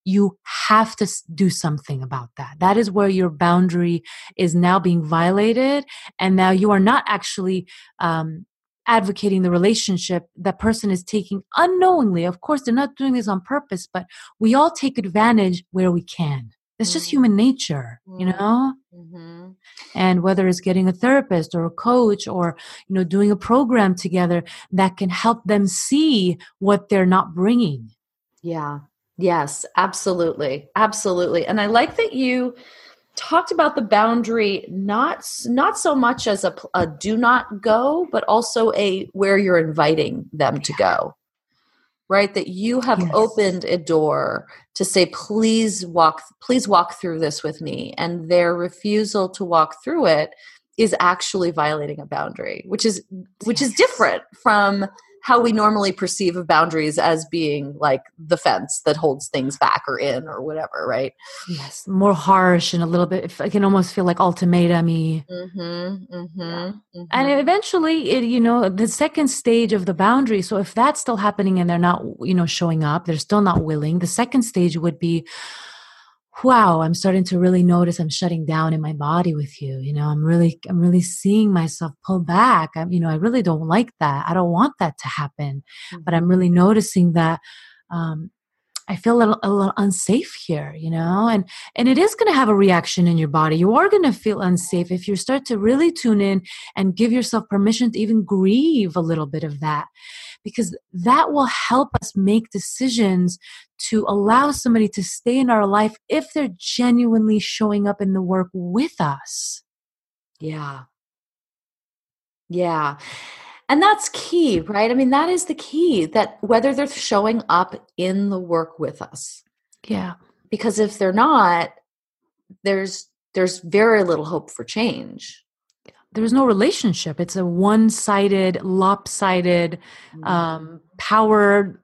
you have to do something about that. That is where your boundary is now being violated. And now you are not actually um, advocating the relationship that person is taking unknowingly. Of course, they're not doing this on purpose, but we all take advantage where we can. It's just mm-hmm. human nature, you mm-hmm. know? Mm-hmm. And whether it's getting a therapist or a coach or, you know, doing a program together that can help them see what they're not bringing. Yeah. Yes, absolutely. Absolutely. And I like that you talked about the boundary not not so much as a, a do not go but also a where you're inviting them to go right that you have yes. opened a door to say please walk please walk through this with me and their refusal to walk through it is actually violating a boundary which is which is different from how we normally perceive of boundaries as being like the fence that holds things back or in or whatever, right? Yes, more harsh and a little bit. I can almost feel like ultimatum-y. Mm-hmm, mm-hmm, yeah. mm-hmm. And eventually, it you know the second stage of the boundary. So if that's still happening and they're not you know showing up, they're still not willing. The second stage would be wow i'm starting to really notice i'm shutting down in my body with you you know i'm really i'm really seeing myself pull back i'm you know i really don't like that i don't want that to happen mm-hmm. but i'm really noticing that um, I feel a little, a little unsafe here, you know, and and it is going to have a reaction in your body. You are going to feel unsafe if you start to really tune in and give yourself permission to even grieve a little bit of that, because that will help us make decisions to allow somebody to stay in our life if they're genuinely showing up in the work with us. Yeah. Yeah. And that's key, right? I mean, that is the key that whether they're showing up in the work with us. Yeah. Because if they're not, there's there's very little hope for change. There's no relationship. It's a one-sided, lopsided, mm-hmm. um, power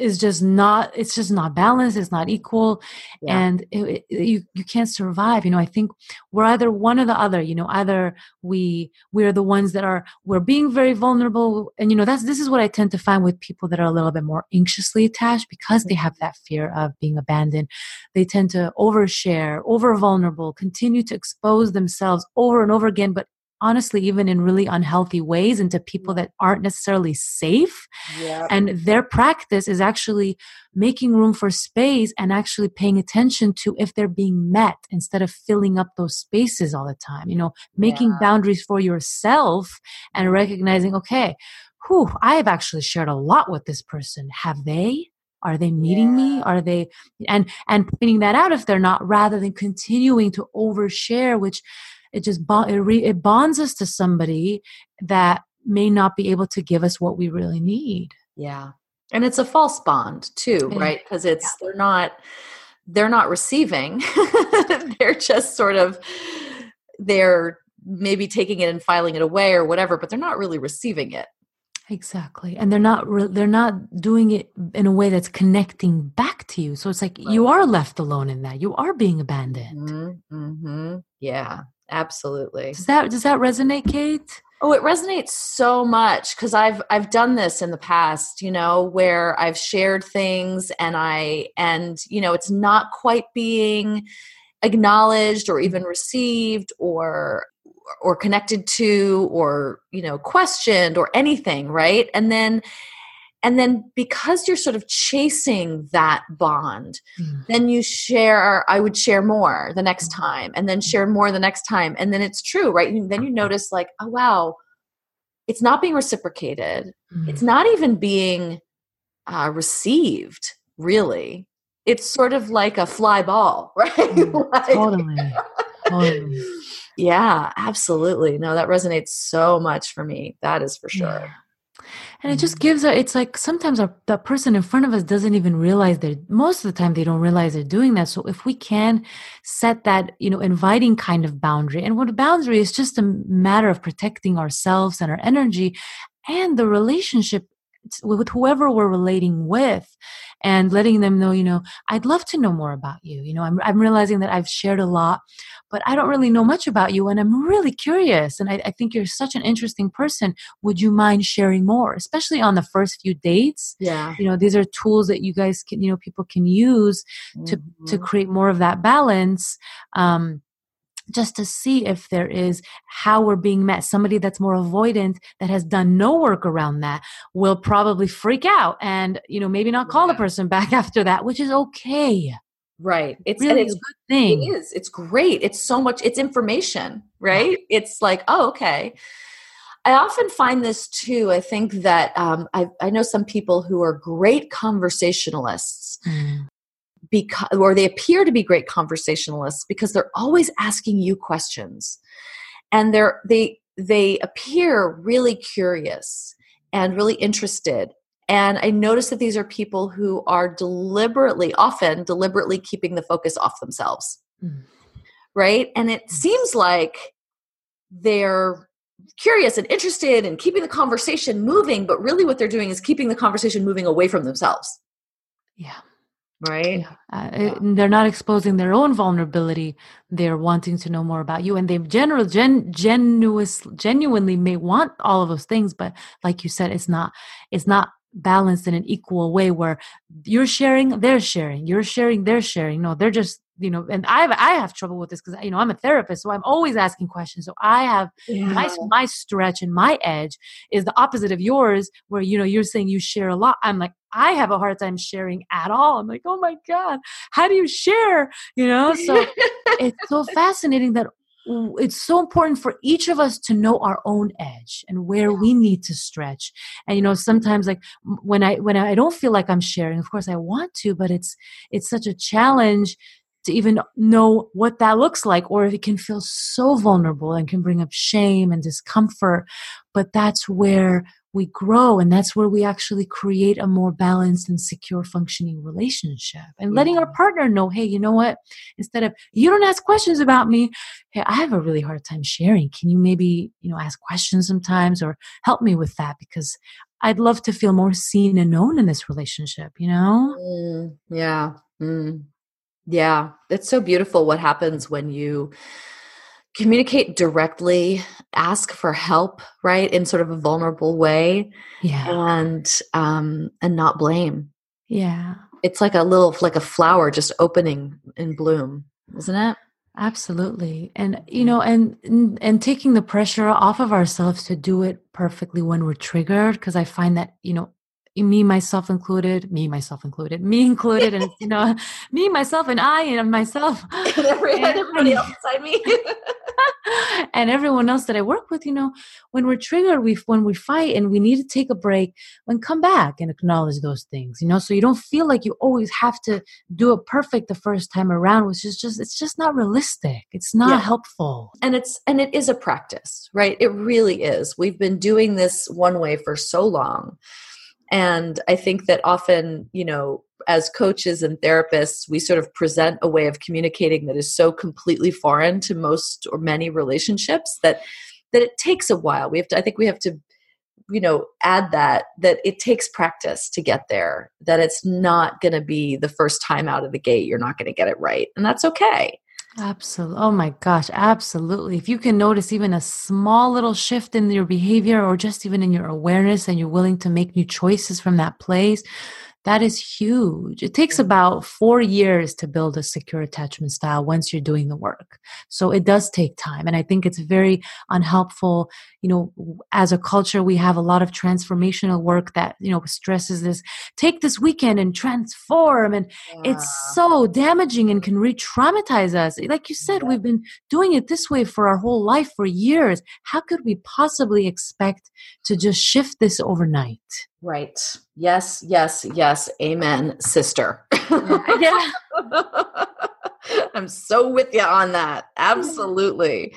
is just not it's just not balanced it's not equal yeah. and it, it, you you can't survive you know i think we're either one or the other you know either we we're the ones that are we're being very vulnerable and you know that's this is what i tend to find with people that are a little bit more anxiously attached because they mm-hmm. have that fear of being abandoned they tend to overshare over vulnerable continue to expose themselves over and over again but honestly even in really unhealthy ways into people mm-hmm. that aren't necessarily safe yep. and their practice is actually making room for space and actually paying attention to if they're being met instead of filling up those spaces all the time you know making yeah. boundaries for yourself and recognizing okay whew i have actually shared a lot with this person have they are they meeting yeah. me are they and and pointing that out if they're not rather than continuing to overshare which it just it, re, it bonds us to somebody that may not be able to give us what we really need yeah and it's a false bond too right because it's yeah. they're not they're not receiving they're just sort of they're maybe taking it and filing it away or whatever but they're not really receiving it Exactly. And they're not re- they're not doing it in a way that's connecting back to you. So it's like right. you are left alone in that. You are being abandoned. Mm-hmm. Mm-hmm. Yeah, absolutely. Does that does that resonate, Kate? Oh, it resonates so much because I've I've done this in the past, you know, where I've shared things and I and you know, it's not quite being acknowledged or even received or or connected to or you know questioned or anything right and then and then because you're sort of chasing that bond mm. then you share i would share more the next mm-hmm. time and then share more the next time and then it's true right and then you notice like oh wow it's not being reciprocated mm. it's not even being uh, received really it's sort of like a fly ball right mm, like, totally totally yeah, absolutely. No, that resonates so much for me. That is for sure. Yeah. And it just gives a, it's like sometimes our, the person in front of us doesn't even realize they're, most of the time they don't realize they're doing that. So if we can set that, you know, inviting kind of boundary, and what a boundary is just a matter of protecting ourselves and our energy and the relationship with whoever we're relating with and letting them know, you know, I'd love to know more about you. You know, I'm, I'm realizing that I've shared a lot, but I don't really know much about you and I'm really curious. And I, I think you're such an interesting person. Would you mind sharing more, especially on the first few dates? Yeah. You know, these are tools that you guys can, you know, people can use to, mm-hmm. to create more of that balance. Um, just to see if there is how we're being met. Somebody that's more avoidant that has done no work around that will probably freak out and, you know, maybe not call yeah. the person back after that, which is okay. Right. It's really it's, a good thing. It is. It's great. It's so much, it's information, right? Yeah. It's like, oh, okay. I often find this too. I think that um, I, I know some people who are great conversationalists. Mm because or they appear to be great conversationalists because they're always asking you questions. And they're they they appear really curious and really interested. And i notice that these are people who are deliberately often deliberately keeping the focus off themselves. Mm. right? And it seems like they're curious and interested and keeping the conversation moving but really what they're doing is keeping the conversation moving away from themselves. Yeah right? Uh, yeah. they're not exposing their own vulnerability. They're wanting to know more about you and they general gen, genuous, genuinely may want all of those things but like you said it's not it's not balanced in an equal way where you're sharing they're sharing you're sharing they're sharing. No they're just you know and i have i have trouble with this because you know i'm a therapist so i'm always asking questions. So i have yeah. my my stretch and my edge is the opposite of yours where you know you're saying you share a lot. I'm like i have a hard time sharing at all. I'm like oh my god how do you share? You know? So it's so fascinating that it's so important for each of us to know our own edge and where we need to stretch. And you know sometimes like when i when i don't feel like i'm sharing of course i want to but it's it's such a challenge to even know what that looks like or if it can feel so vulnerable and can bring up shame and discomfort. But that's where we grow and that's where we actually create a more balanced and secure functioning relationship and letting our partner know hey you know what? Instead of you don't ask questions about me hey i have a really hard time sharing. Can you maybe you know ask questions sometimes or help me with that? Because i'd love to feel more seen and known in this relationship you know? Mm, yeah. Mm. Yeah, it's so beautiful what happens when you communicate directly, ask for help, right, in sort of a vulnerable way. Yeah. And um and not blame. Yeah. It's like a little like a flower just opening in bloom, isn't it? Absolutely. And you know and and taking the pressure off of ourselves to do it perfectly when we're triggered because I find that, you know, me myself included me myself included me included and you know me myself and i and myself and, every, and everybody else beside me and everyone else that i work with you know when we're triggered we when we fight and we need to take a break when come back and acknowledge those things you know so you don't feel like you always have to do it perfect the first time around which is just it's just not realistic. It's not yeah. helpful. And it's and it is a practice right? It really is. We've been doing this one way for so long and I think that often, you know, as coaches and therapists, we sort of present a way of communicating that is so completely foreign to most or many relationships that that it takes a while. We have to I think we have to you know add that that it takes practice to get there that it's not going to be the first time out of the gate you're not going to get it right and that's okay Absolutely. Oh my gosh, absolutely. If you can notice even a small little shift in your behavior or just even in your awareness and you're willing to make new choices from that place, that is huge. It takes mm-hmm. about four years to build a secure attachment style once you're doing the work. So it does take time. And I think it's very unhelpful. You know, as a culture, we have a lot of transformational work that, you know, stresses this take this weekend and transform. And yeah. it's so damaging and can re traumatize us. Eh, like you said, yeah. we've been doing it this way for our whole life for years. How could we possibly expect to just shift this overnight? Right. Yes, yes, yes. Amen, sister. yeah. I'm so with you on that. Absolutely.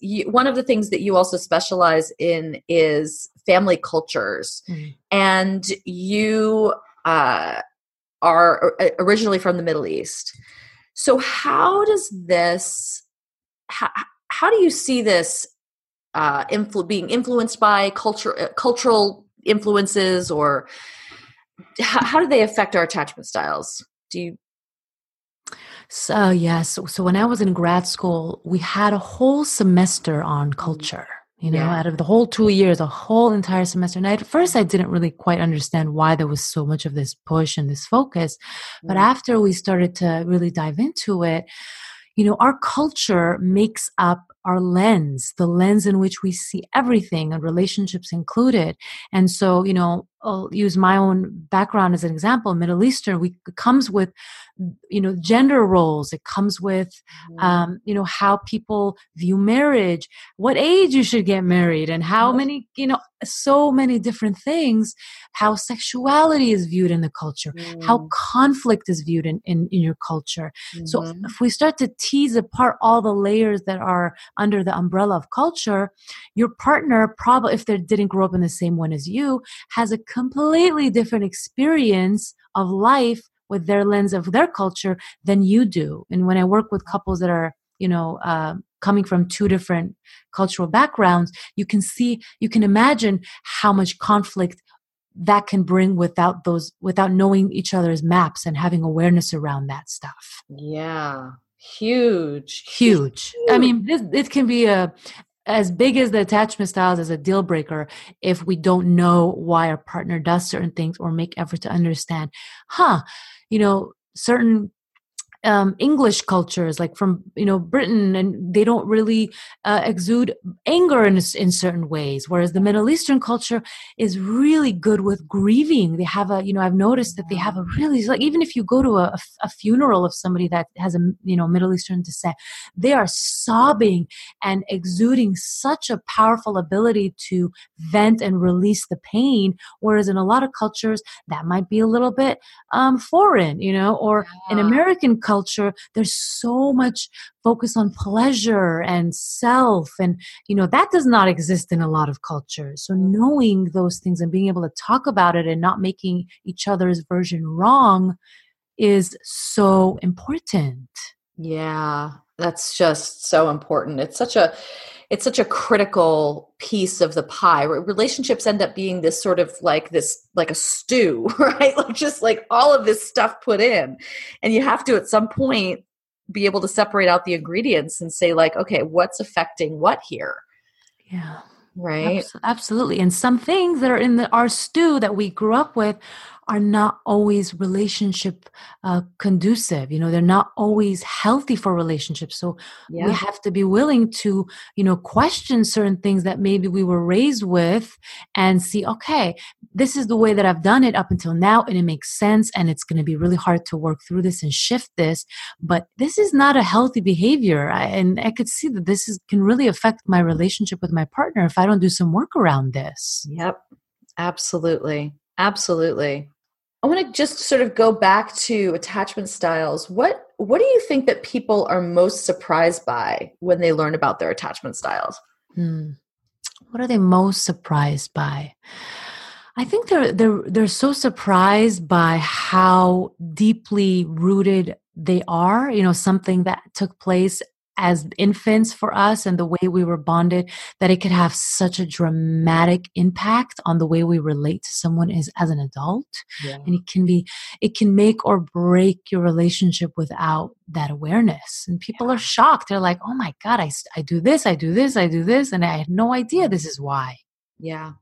You, one of the things that you also specialize in is family cultures. Mm-hmm. And you uh, are uh, originally from the Middle East. So, how does this, how, how do you see this uh, influ- being influenced by culture, uh, cultural influences or how, how do they affect our attachment styles do you so yes so, so when i was in grad school we had a whole semester on mm-hmm. culture you know yeah. out of the whole two years a whole entire semester and at first i didn't really quite understand why there was so much of this push and this focus but mm-hmm. after we started to really dive into it you know our culture makes up our lens, the lens in which we see everything and relationships included. And so, you know, I'll use my own background as an example. Middle Eastern, we comes with, you know, gender roles. It comes with, mm-hmm. um, you know, how people view marriage, what age you should get married, and how many, you know, so many different things. How sexuality is viewed in the culture, mm. how conflict is viewed in in, in your culture. Mm-hmm. So if we start to tease apart all the layers that are under the umbrella of culture, your partner probably, if they didn't grow up in the same one as you, has a completely different experience of life with their lens of their culture than you do. And when I work with couples that are, you know, uh, coming from two different cultural backgrounds, you can see, you can imagine how much conflict that can bring without those without knowing each other's maps and having awareness around that stuff yeah huge huge huge. i mean this it can be a as big as the attachment styles as a deal breaker if we don't know why our partner does certain things or make effort to understand huh you know certain um, English cultures, like from you know Britain, and they don't really uh, exude anger in in certain ways. Whereas the Middle Eastern culture is really good with grieving. They have a you know I've noticed that they have a really like even if you go to a, a funeral of somebody that has a you know Middle Eastern descent, they are sobbing and exuding such a powerful ability to vent and release the pain. Whereas in a lot of cultures that might be a little bit um, foreign, you know, or yeah. in American culture culture there's so much focus on pleasure and self and you know that does not exist in a lot of cultures. So knowing those things and being able to talk about it and not making each other's version wrong is so important. Yeah that's just so important. It's such a it's such a critical piece of the pie relationships end up being this sort of like this like a stew right? Like just like all of this stuff put in. And you have to at some point be able to separate out the ingredients and say like okay what's affecting what here? Yeah. Right? Absolutely. And some things that are in the, our stew that we grew up with are not always relationship uh, conducive you know they're not always healthy for relationships. So yeah. we have to be willing to you know question certain things that maybe we were raised with and see okay this is the way that i've done it up until now and it makes sense and it's going to be really hard to work through this and shift this but this is not a healthy behavior. I, and i could see that this is, can really affect my relationship with my partner if i don't do some work around this. Yep. Absolutely. Absolutely I want to just sort of go back to attachment styles. What what do you think that people are most surprised by when they learn about their attachment styles? Hmm. What are they most surprised by? I think they're they're they're so surprised by how deeply rooted they are. You know, something that took place as infants for us and the way we were bonded that it could have such a dramatic impact on the way we relate to someone as, as an adult. Yeah. and it can be it can make or break your relationship without that awareness. And people yeah. are shocked. They're like oh my god I, I do this i do this i do this and i had no idea this is why. Yeah.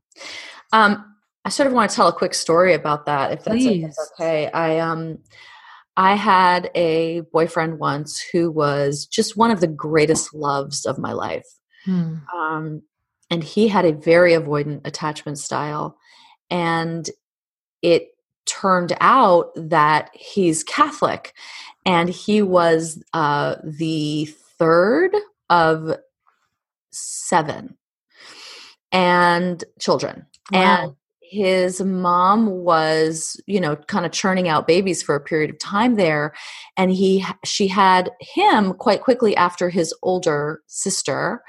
Um i sort of want to tell a quick story about that if that's, if that's okay. I um I had a boyfriend once who was just one of the greatest loves of my life. Hmm. Um, and he had a very avoidant attachment style. And it turned out that he's Catholic. And he was uh, the third of seven and children. Wow. And his mom was you know kind of churning out babies for a period of time there and he she had him quite quickly after his older sister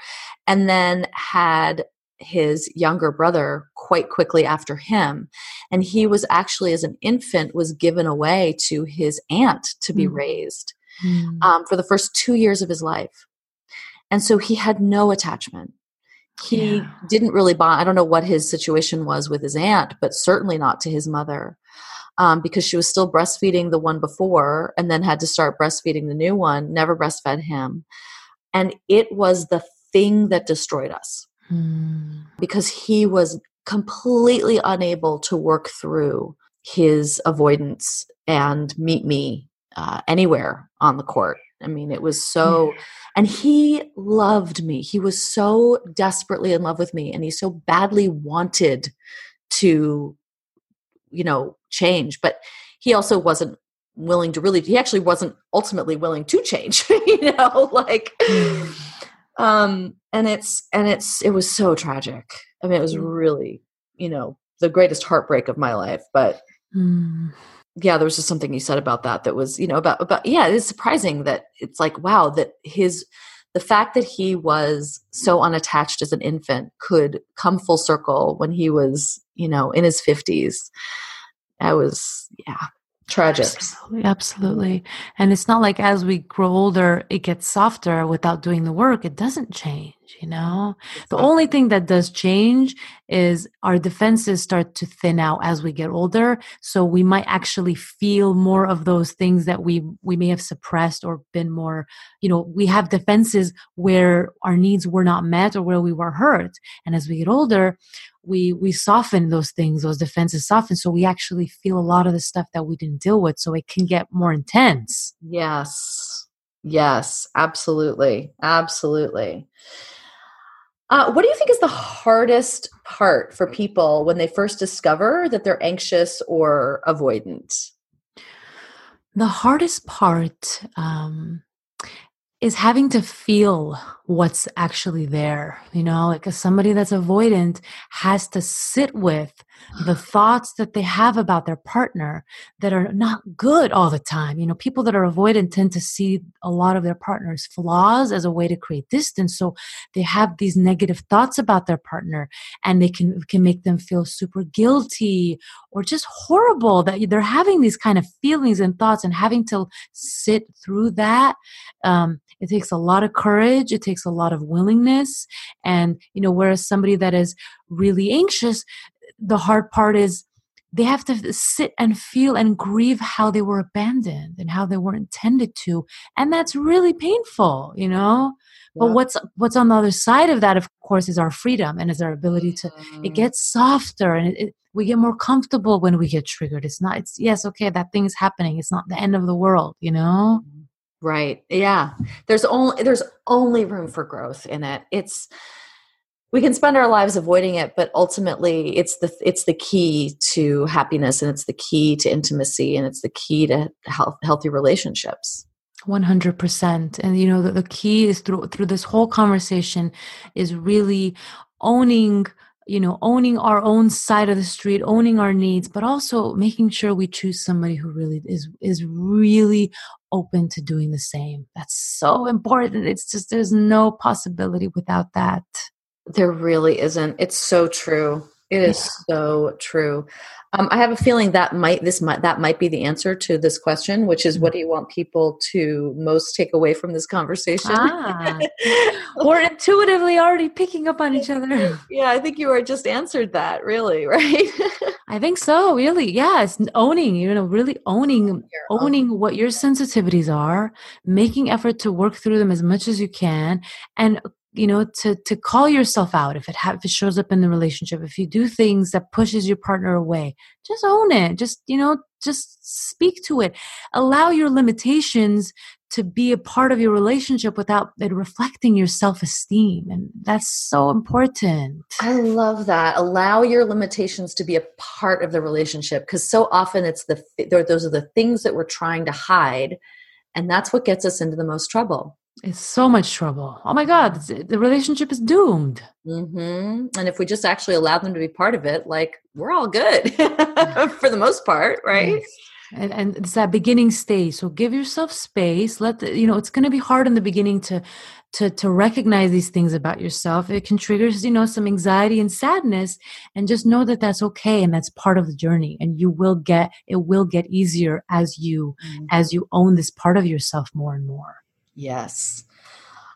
and then had his younger brother quite quickly after him and he was actually as an infant was given away to his aunt to be mm. raised mm. Um, for the first two years of his life and so he had no attachment he yeah. didn't really bond. I don't know what his situation was with his aunt, but certainly not to his mother. Um, because she was still breastfeeding the one before and then had to start breastfeeding the new one, never breastfed him. And it was the thing that destroyed us mm. because he was completely unable to work through his avoidance and meet me uh, anywhere on the court. I mean, it was so, and he loved me. He was so desperately in love with me, and he so badly wanted to, you know, change. But he also wasn't willing to really, he actually wasn't ultimately willing to change, you know, like, um, and it's, and it's, it was so tragic. I mean, it was mm. really, you know, the greatest heartbreak of my life, but. Mm yeah, there was just something you said about that that was, you know, about about yeah, it's surprising that it's like wow that his the fact that he was so unattached as an infant could come full circle when he was, you know, in his 50s. That was yeah, tragic. Absolutely, absolutely. And it's not like as we grow older it gets softer without doing the work. It doesn't change you know? The only thing that does change is our defenses start to thin out as we get older so we might actually feel more of those things that we we may have suppressed or been more you know we have defenses where our needs were not met or where we were hurt and as we get older we we soften those things those defenses soften so we actually feel a lot of the stuff that we didn't deal with so it can get more intense. Yes. Yes. Absolutely. Absolutely uh, what do you think is the hardest part for people when they first discover that they're anxious or avoidant? The hardest part um, is having to feel what's actually there you know like somebody that's avoidant has to sit with the thoughts that they have about their partner that are not good all the time. You know people that are avoidant tend to see a lot of their partner's flaws as a way to create distance. So they have these negative thoughts about their partner and they can can make them feel super guilty or just horrible that they're having these kind of feelings and thoughts and having to sit through that. Um, it takes a lot of courage. It takes a lot of willingness. And you know whereas somebody that is really anxious the hard part is they have to sit and feel and grieve how they were abandoned and how they were intended to and that's really painful you know yeah. but what's what's on the other side of that of course is our freedom and is our ability to mm-hmm. it gets softer and it, it, we get more comfortable when we get triggered it's not it's yes okay that thing is happening it's not the end of the world you know mm-hmm. Right. Yeah. There's only there's only room for growth in it. It's we can spend our lives avoiding it, but ultimately it's the it's the key to happiness and it's the key to intimacy and it's the key to health, healthy relationships. 100% and you know the, the key is through through this whole conversation is really owning you know owning our own side of the street owning our needs but also making sure we choose somebody who really is is really open to doing the same. That's so important. It's just there's no possibility without that there really isn't it's so true It is yeah. so true. Um, I have a feeling that might this might that might be the answer to this question, which is what do you want people to most take away from this conversation? Ah, we're intuitively already picking up on each other. Yeah, I think you are just answered that. Really, right? I think so. Really, yes. Owning, you know, really owning, owning what your sensitivities are, making effort to work through them as much as you can, and you know to to call yourself out if it ha- if it shows up in the relationship. If you do things that pushes your partner away just own it. Just you know just speak to it. Allow your limitations to be a part of your relationship without it reflecting your self-esteem and that's so important. I love that. Allow your limitations to be a part of the relationship because so often it's the those are the things that we're trying to hide and that's what gets us into the most trouble it's so much trouble. Oh my God, the relationship is doomed. Mm-hmm. And if we just actually allow them to be part of it, like we're all good for the most part, right? Yes. And, and it's that beginning stage. So give yourself space. Let the, you know it's going to be hard in the beginning to to to recognize these things about yourself. It can trigger you know some anxiety and sadness, and just know that that's okay and that's part of the journey. And you will get it will get easier as you mm-hmm. as you own this part of yourself more and more. Yes.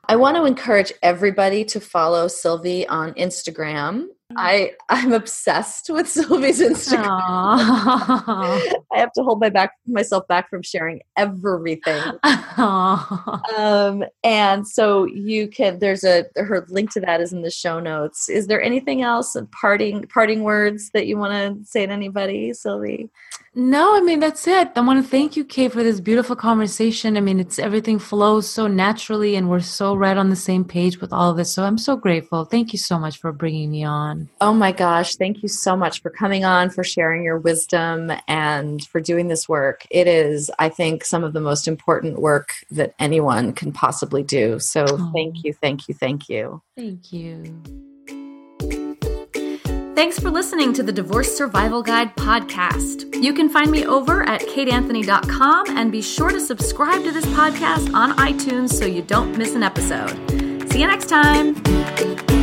I want to encourage everybody to follow Silvy on Instagram. I I'm obsessed with Silvy's Instagram. I have to hold my back myself back from sharing everything. Um, and so you can. There's a her link to that is in the show notes. Is there anything else? Parting parting words that you want to say to anybody, Silvy? No, I mean that's it. I want to thank you, Kate, for this beautiful conversation. I mean, it's everything flows so naturally, and we're so right on the same page with all of this. So I'm so grateful. Thank you so much for bringing me on. Oh my gosh, thank you so much for coming on, for sharing your wisdom, and for doing this work. It is, I think, some of the most important work that anyone can possibly do. So oh. thank you, thank you, thank you. Thank you. Thanks for listening to the Divorce Survival Guide podcast. You can find me over at kateanthony.com and be sure to subscribe to this podcast on iTunes so you don't miss an episode. See you next time.